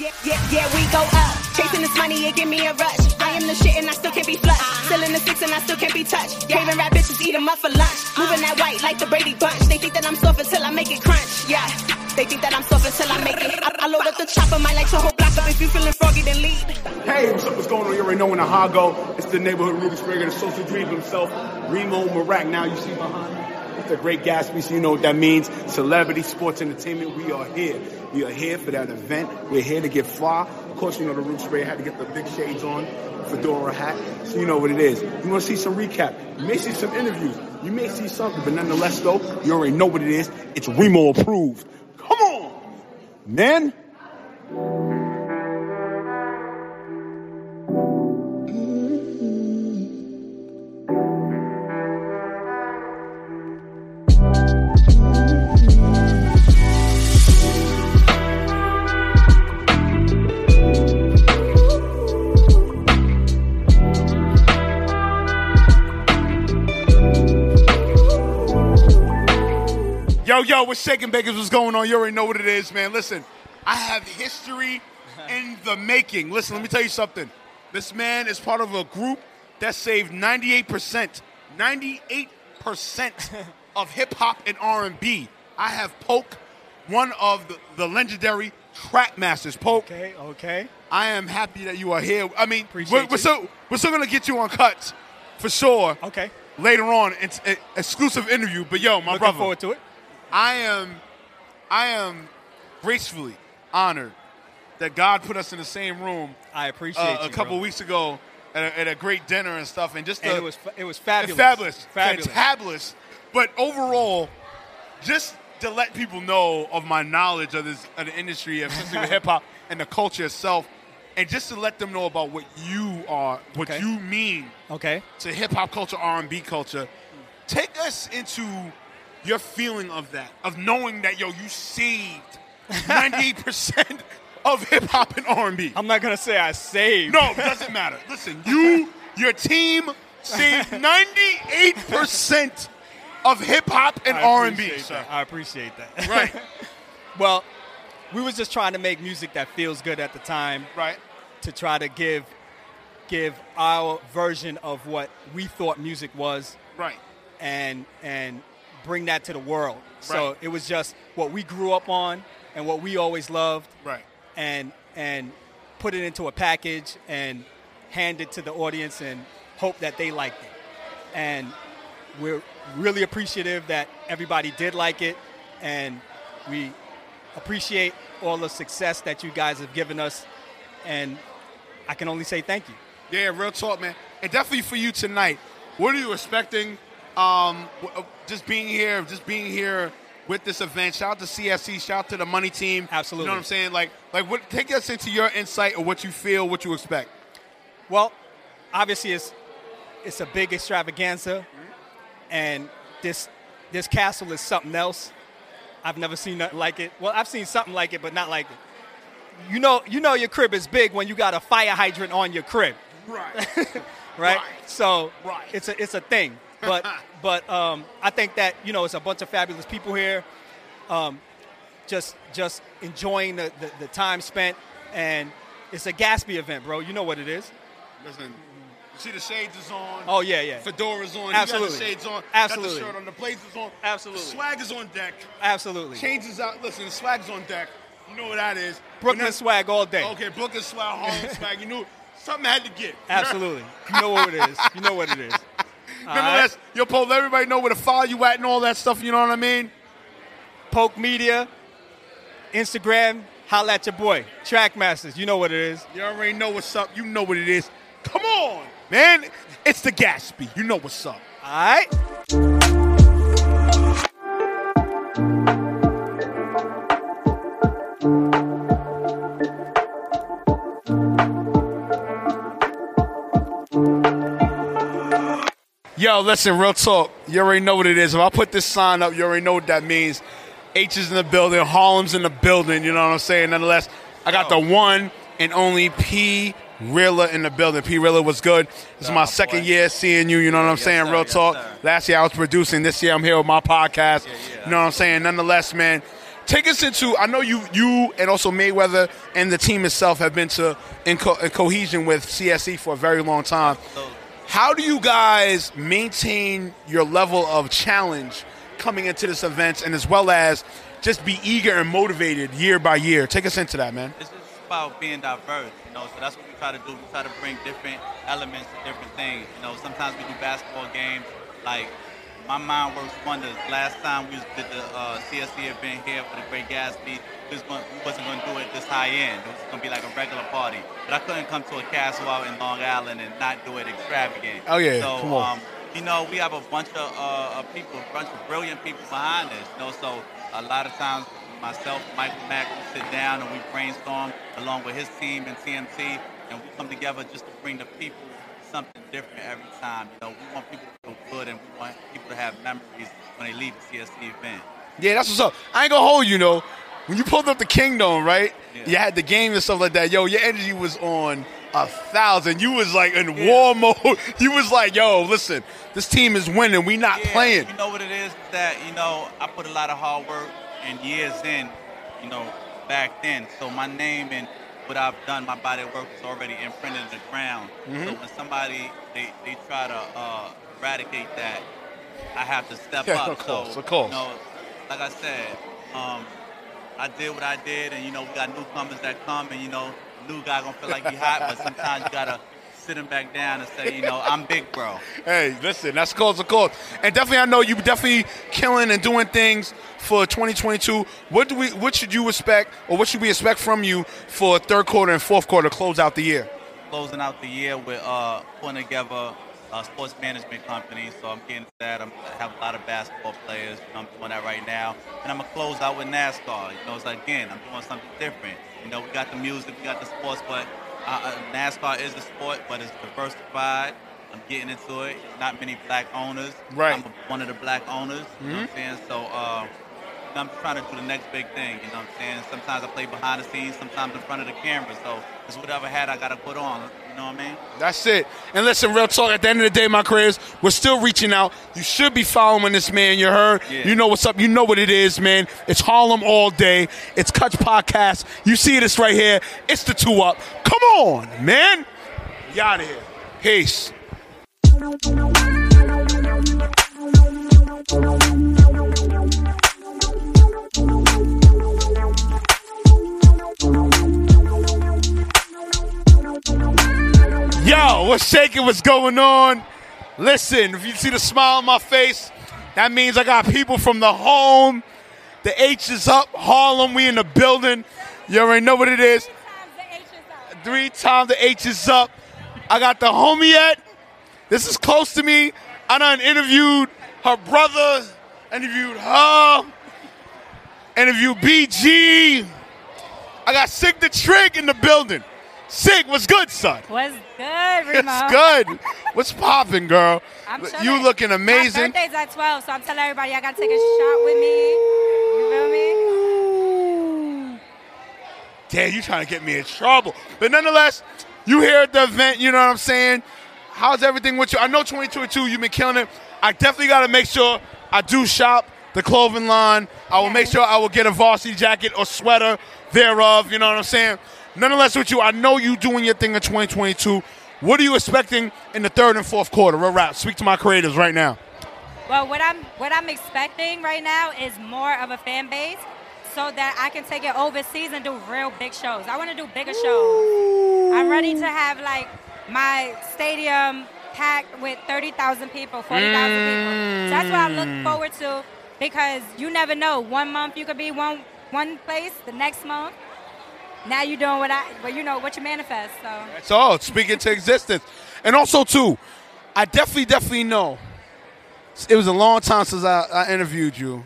Yeah, yeah, yeah, we go up. Chasing this money, it give me a rush. I am the shit and I still can't be flushed. Still in the six and I still can't be touched. Craving rap bitches, eat 'em up for lunch. Moving that white like the Brady Bunch. They think that I'm soft until I make it crunch. Yeah. They think that I'm soft until I make it. I, I load up the chopper, might light your whole block up. If you feeling froggy, then leave. Hey, what's up? What's going on? You already know in the Hago. It's the neighborhood Ruby Sprague, the social dream himself, Remo Marak. Now you see behind me. The great Gatsby, so you know what that means. Celebrity, sports, entertainment. We are here. We are here for that event. We're here to get fly. Of course, you know the Ruby Sprague had to get the big shades on, fedora hat, so you know what it is. You want to see some recap? You may see some interviews. You may see something, but nonetheless, though, you already know what it is. It's Remo approved. Come on, man. Yo, yo, what's shaking bakers? What's going on? You already know what it is, man. Listen, I have history in the making. Listen, let me tell you something. This man is part of a group that saved 98%, 98% of hip hop and R&B. I have Poke, one of the, the legendary track masters. Poke, Okay, okay. I am happy that you are here. I mean, Appreciate we're, we're still we're still gonna get you on cuts for sure. Okay. Later on, it's an exclusive interview. But yo, my Looking brother, forward to it. I am, I am gracefully honored that God put us in the same room I appreciate uh, you. a couple bro. weeks ago at a, at a great dinner and stuff, and just And the- it was it was fabulous. fabulous, Fabulous. fantabulous. But overall, just to let people know of my knowledge of this of the industry, especially hip hop and the culture itself, and just to let them know about what you are, what Okay. you mean Okay. to hip hop culture, R and B culture. Take us into your feeling of that, of knowing that yo, you saved ninety percent of hip hop and R and B. I'm not gonna say I saved. No, it doesn't matter. Listen, you, your team saved ninety eight percent of hip hop and R and B. sir. I appreciate that. Right, well, we was just trying to make music that feels good at the time right, to try to give give our version of what we thought music was right, and and bring that to the world. So Right. it was just what we grew up on and what we always loved right. and and put it into a package and hand it to the audience and hope that they liked it. And we're really appreciative that everybody did like it and we appreciate all the success that you guys have given us and I can only say thank you. Yeah, real talk, man. And definitely for you tonight. What are you expecting? Um, uh, just being here, just being here with this event. Shout out to CSC. Shout out to the money team. Absolutely. You know what I'm saying? Like, like, what? Take us into your insight of what you feel, what you expect. Well, obviously it's it's a big extravaganza, and this this castle is something else. I've never seen nothing like it. Well, I've seen something like it, but not like it. You know, you know your crib is big when you got a fire hydrant on your crib, Right. right? Right. So Right. it's a it's a thing. But but um, I think that you know it's a bunch of fabulous people here, um, just just enjoying the, the, the time spent, and it's a Gatsby event, bro. You know what it is. Listen, you see the shades is on. Oh yeah, yeah. Fedora's on. You Absolutely. shades on. Absolutely. Got the shirt on. The blazer's on. Absolutely. The swag is on deck. Absolutely. Changes out. Listen, the swag's on deck. You know what that is. Brooklyn that- swag all day. Okay, Brooklyn swag, Harlem swag. You knew something had to get. Absolutely. You know what it is. You know what it is. Nonetheless, right. yo, Paul, let everybody know where to follow you at and all that stuff. You know what I mean? Poke Media, Instagram, holla at your boy. Trackmasters, you know what it is. You already know what's up. You know what it is. Come on, man. It's the Gatsby. You know what's up. All right. Yo, listen, real talk. You already know what it is. If I put this sign up, you already know what that means. H is in the building, Harlem's in the building, you know what I'm saying? Nonetheless, I got the one and only P Rilla in the building. P Rilla was good. This is my second year seeing you, you know what I'm saying? Real talk. Last year I was producing, this year I'm here with my podcast. You know what I'm saying? Nonetheless, man, take us into. I know you, you, and also Mayweather and the team itself have been to in, co- in cohesion with CSC for a very long time. How do you guys maintain your level of challenge coming into this event, and as well as just be eager and motivated year by year? Take us into that, man. It's just about being diverse, you know. So that's what we try to do. We try to bring different elements to different things. You know, sometimes we do basketball games. Like my mind works wonders. Last time we did the uh, CSC event here for the Great Gatsby, was going, we wasn't going to do it this high end. It was going to be like a regular party. But I couldn't come to a castle out in Long Island and not do it extravagant. Oh, yeah, So, come on. Um, you know, we have a bunch of, uh, of people, a bunch of brilliant people behind us. You know, so a lot of times myself, Michael Mack, we sit down and we brainstorm along with his team and TMT, and we come together just to bring the people something different every time. You know, we want people to feel good and we want people to have memories when they leave the CSC event. Yeah, that's what's up. I ain't gonna hold you, know. When you pulled up the Kingdom, right? Yeah. You had the game and stuff like that. Yo, your energy was on a thousand. You was like in war mode. You was like, yo, listen, this team is winning. We not Yeah, playing. You know what it is that you know I put a lot of hard work and years in, you know, back then. So my name and what I've done, my body work is already imprinted in the ground. Mm-hmm. So when somebody they, they try to uh, eradicate that, I have to step Yeah, up. of course, so, of course. You know, like I said, um, I did what I did, and you know we got newcomers that come, and you know new guy gonna feel like he hot, but sometimes you gotta sit him back down and say, you know, I'm big, bro. Hey, listen, that's close of course. And definitely I know you definitely killing and doing things for 2022. What do we what should you expect or what should we expect from you for third quarter and fourth quarter close out the year? closing out the year with uh, putting together a sports management company. So I'm getting that. I'm, I have a lot of basketball players. I'm doing that right now. And I'm going to close out with NASCAR. You know, it's like, again, I'm doing something different. You know, we got the music, we got the sports, but uh, NASCAR is a sport, but it's diversified. I'm getting into it. Not many black owners. Right. I'm one of the black owners. You know what I'm saying? So uh, I'm trying to do the next big thing. You know what I'm saying? Sometimes I play behind the scenes, sometimes in front of the camera. So it's whatever hat I got to put on. You know what I mean? That's it. And listen, real talk. At the end of the day, my careers, we're still reaching out. You should be following this man. You heard. Yeah. You know what's up. You know what it is, man. It's Harlem all day. It's Cuts Podcast. You see this right here. It's the two up. Come on, man. You out of here. Peace. Shaking? What's going on? Listen, if you see the smile on my face, that means I got people from the home. The H is up. Harlem, we in the building. You already know what it is. Three times the H is up. I got the homie yet. This is close to me. I done interviewed her brother, interviewed her, interviewed BG. I got Sig the Trig in the building. Sig, what's good, son? What's good, Remo? It's good. What's popping, girl? I'm you looking amazing. My birthday's at 12, so I'm telling everybody I gotta take a shot with me. You feel me? Damn, you trying to get me in trouble. But nonetheless, you here at the event, you know what I'm saying? How's everything with you? I know 2022, you've been killing it. I definitely got to make sure I do shop the clothing line. I will Yeah. make sure I will get a varsity jacket or sweater thereof, you know what I'm saying? Nonetheless, with you, I know you doing your thing in 2022. What are you expecting in the third and fourth quarter? Real rap. Speak to my creators right now. Well, what I'm what I'm expecting right now is more of a fan base, so that I can take it overseas and do real big shows. I want to do bigger shows. I'm ready to have like my stadium packed with 30,000 people, 40,000 people. So that's what I look mm. forward to because you never know. One month you could be one one place, the next month. Now you're doing what I, well, you know what you manifest. So That's all. Speaking to existence. And also, too, I definitely, definitely know it was a long time since I, I interviewed you.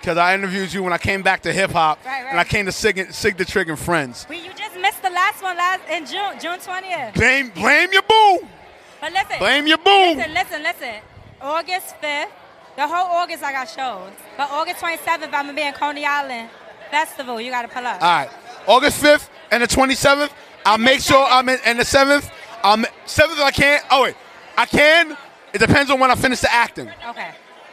Because I interviewed you when I came back to hip hop. Right, right. And I came to Sig, Sig the Trig and Friends. we, you just missed the last one last in June, June 20th. Blame, blame your boo. But listen, Blame your boo. Listen, listen, listen. August 5th, the whole August I got shows. But August 27th, I'm gonna be in Coney Island Festival. You gotta pull up. All right. August 5th and the 27th, I'll make sure I'm in. And the 7th, I'm, 7th I can't. Oh, wait. I can. It depends on when I finish the acting. Okay.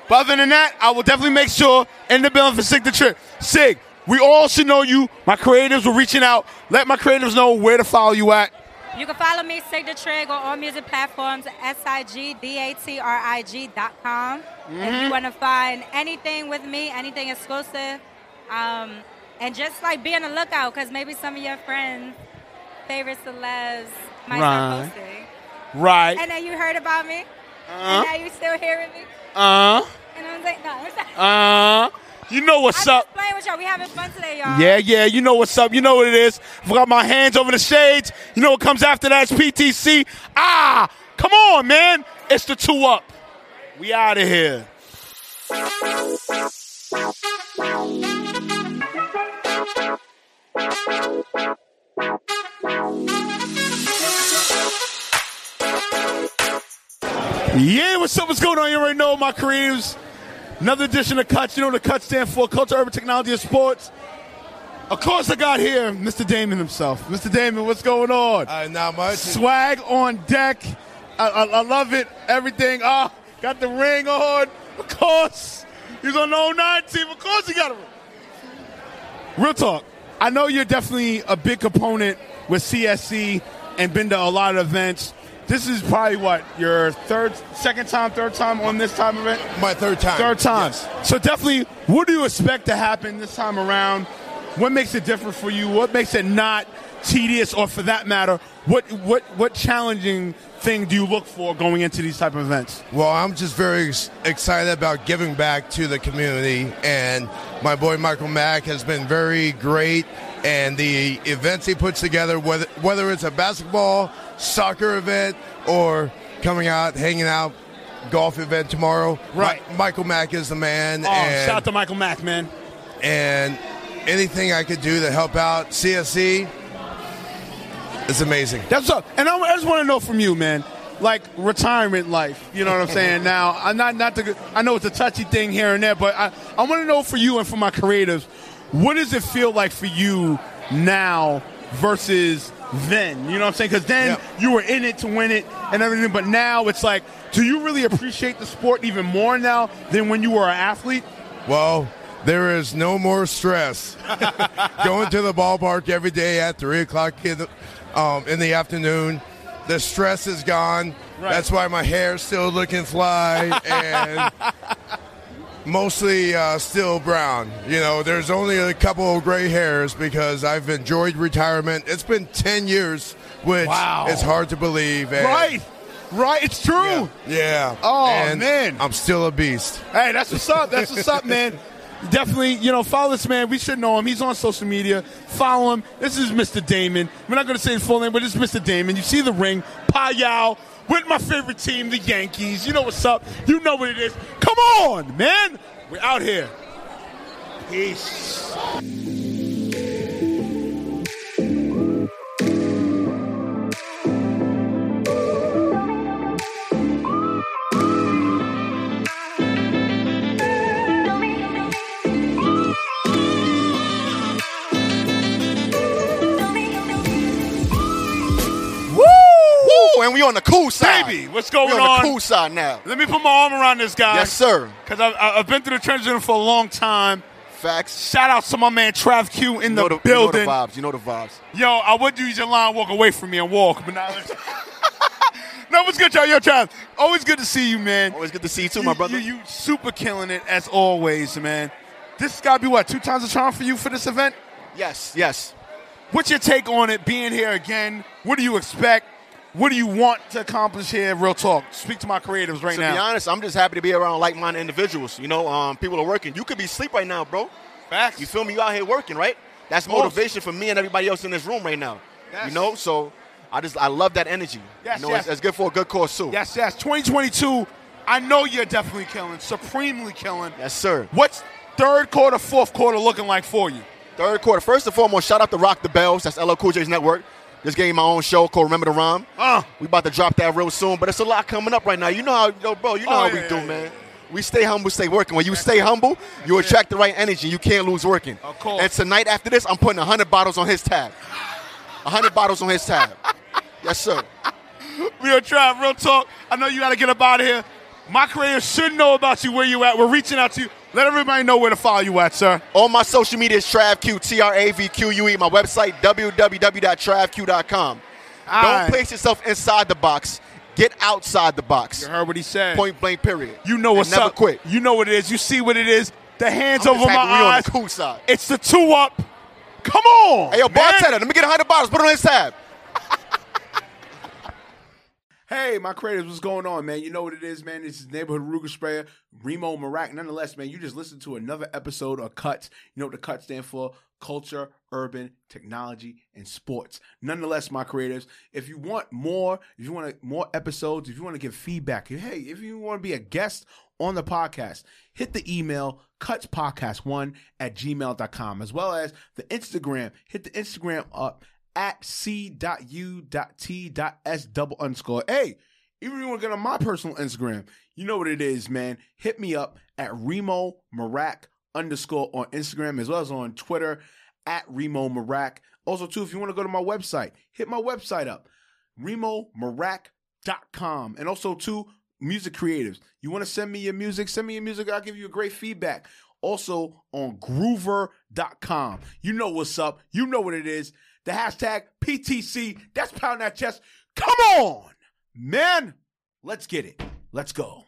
But other than that, I will definitely make sure in the building for Sig the Trig. Sig, We all should know you. My creatives were reaching out. Let my creatives know where to follow you at. You can follow me, Sig the Trig, on all music platforms, S-I-G-D-A-T-R-I-G dot com. If you want to find anything with me, anything exclusive, um, and just like be on the lookout because maybe some of your friends, favorite celebs, might Right. start posting. Right. And then you heard about me, Uh-huh. and now you still hearing me. Uh. Know what I'm like, No, not. Uh. You know what's I'm up. just playing with y'all. We having fun today, y'all. Yeah, yeah, you know what's up. You know what it is. I've got my hands over the shades. You know what comes after that? It's PTC. Ah, come on, man. It's the two up. We out of here. Yeah, what's up? What's going on? You already know my creatives. Another edition of Cuts. You know what the Cuts stand for? Culture, Urban Technology, and Sports. Of course, I got here Mr. Damon himself. Mr. Damon, what's going on? Uh, not much. Swag on deck. I, I, I love it. Everything. Ah, got the ring on. Of course. He's on the 09 team. Of course, he got a ring. Real talk. I know you're definitely a big component with CSC and been to a lot of events. This is probably what your third, second time, third time on this time event. My third time. Third time. Yes. So definitely, what do you expect to happen this time around? What makes it different for you? What makes it not tedious, or for that matter, what what what challenging thing do you look for going into these type of events? Well, I'm just very ex- excited about giving back to the community, and my boy Michael Mack has been very great. And the events he puts together, whether whether it's a basketball, soccer event, or coming out, hanging out, golf event tomorrow, Right. Mi- Michael Mack is the man. Oh, and, shout out to Michael Mack, man. and anything I could do to help out CSC is amazing. That's up. And I, I just want to know from you, man. Like retirement life, you know what I'm saying? now, I'm not not the. I know it's a touchy thing here and there, but I I want to know for you and for my creatives, what does it feel like for you now versus then? You know what I'm saying? Because then Yep. you were in it to win it and everything, but now it's like, do you really appreciate the sport even more now than when you were an athlete? Well, there is no more stress. Going to the ballpark every day at three o'clock in the, um, in the afternoon. The stress is gone. Right. That's why my hair's still looking fly and mostly uh, still brown. You know, there's only a couple of gray hairs because I've enjoyed retirement. It's been ten years, which Wow. is hard to believe. and- Right, right. It's true. Yeah. yeah. Oh, And man. I'm still a beast. Hey, that's what's up. That's what's up, man. Definitely, you know, follow this man. We should know him. He's on social media. Follow him. This is Mr. Damon. We're not going to say his full name, but it's Mr. Damon. You see the ring, Payal, with my favorite team, the Yankees. You know what's up. You know what it is. Come on, man. We're out here. Peace. And we on the cool side. Baby, what's going we on? on? the cool side now. Let me put my arm around this guy. Yes, sir. Because I've, I've been through the transition for a long time. Facts. Shout out to my man Trav Q in You the, the, you know the building. vibes. You know the vibes. Yo, I would use your line, walk away from me and walk, but now. no, what's good, y'all? Yo, Trav, always good to see you, man. Always good to see you too, my brother. You, you super killing it as always, man. This got to be what two times a charm for you for this event. Yes, yes. What's your take on it being here again? What do you expect? What do you want to accomplish here? Real talk. Speak to my creatives right to now. To be honest, I'm just happy to be around like-minded individuals. You know, um, people are working. You could be asleep right now, bro. Facts. You feel me? You out here working, right? That's motivation for me and everybody else in this room right now. Yes. You know, so I just I love that energy. Yes, you know, yes. It's, it's good for a good cause too. Yes, yes. 2022. I know you're definitely killing, supremely killing. Yes, sir. What's third quarter, fourth quarter looking like for you? Third quarter. First and foremost, shout out to Rock the Bells. That's LL Cool J's network. Just gave my own show called Remember the Rhyme. Uh. We about to drop that real soon, but it's a lot coming up right now. You know how, yo, bro. You know Oh, how yeah, we yeah, do, yeah, man. We stay humble, stay working. When you stay humble, you attract the right energy. You can't lose working. Of course. And tonight, after this, I'm putting 100 bottles on his tab. 100 bottles on his tab. Yes, sir. Real trap, real talk. I know you got to get up out of here. My creators should know about you where you at. We're reaching out to you. Let everybody know where to follow you at, sir. All my social media is TravQ, T R A V Q U E. My website, www.travq.com. All Don't right. place yourself inside the box. Get outside the box. You heard what he said. Point blank, period. You know And what's never up. quit. You know what it is. You see what it is. The hands I'm over my happy we on eyes. the cool side. It's the two up. Come on. Hey, yo, man. bartender, let me get 100 bottles. Put it on his tab. Hey, my creators, what's going on, man? You know what it is, man. This is Neighborhood Ruger Sprayer, Remo Marak. Nonetheless, man, you just listened to another episode of Cuts. You know what the Cuts stand for? Culture, urban, technology, and sports. Nonetheless, my creators, if you want more, if you want more episodes, if you want to give feedback, hey, if you want to be a guest on the podcast, hit the email cutspodcast1 at gmail.com, as well as the Instagram. Hit the Instagram up at c.u.t.s double underscore. Hey, even if you want to get on my personal Instagram, you know what it is, man. Hit me up at Remo Marak underscore on Instagram, as well as on Twitter at Remo Marak. Also, too, if you want to go to my website, hit my website up, remomarak.com. And also, too, music creatives. You want to send me your music? Send me your music. I'll give you a great feedback. Also on groover.com. You know what's up. You know what it is. The hashtag PTC. That's pound that chest. Come on, man. Let's get it. Let's go.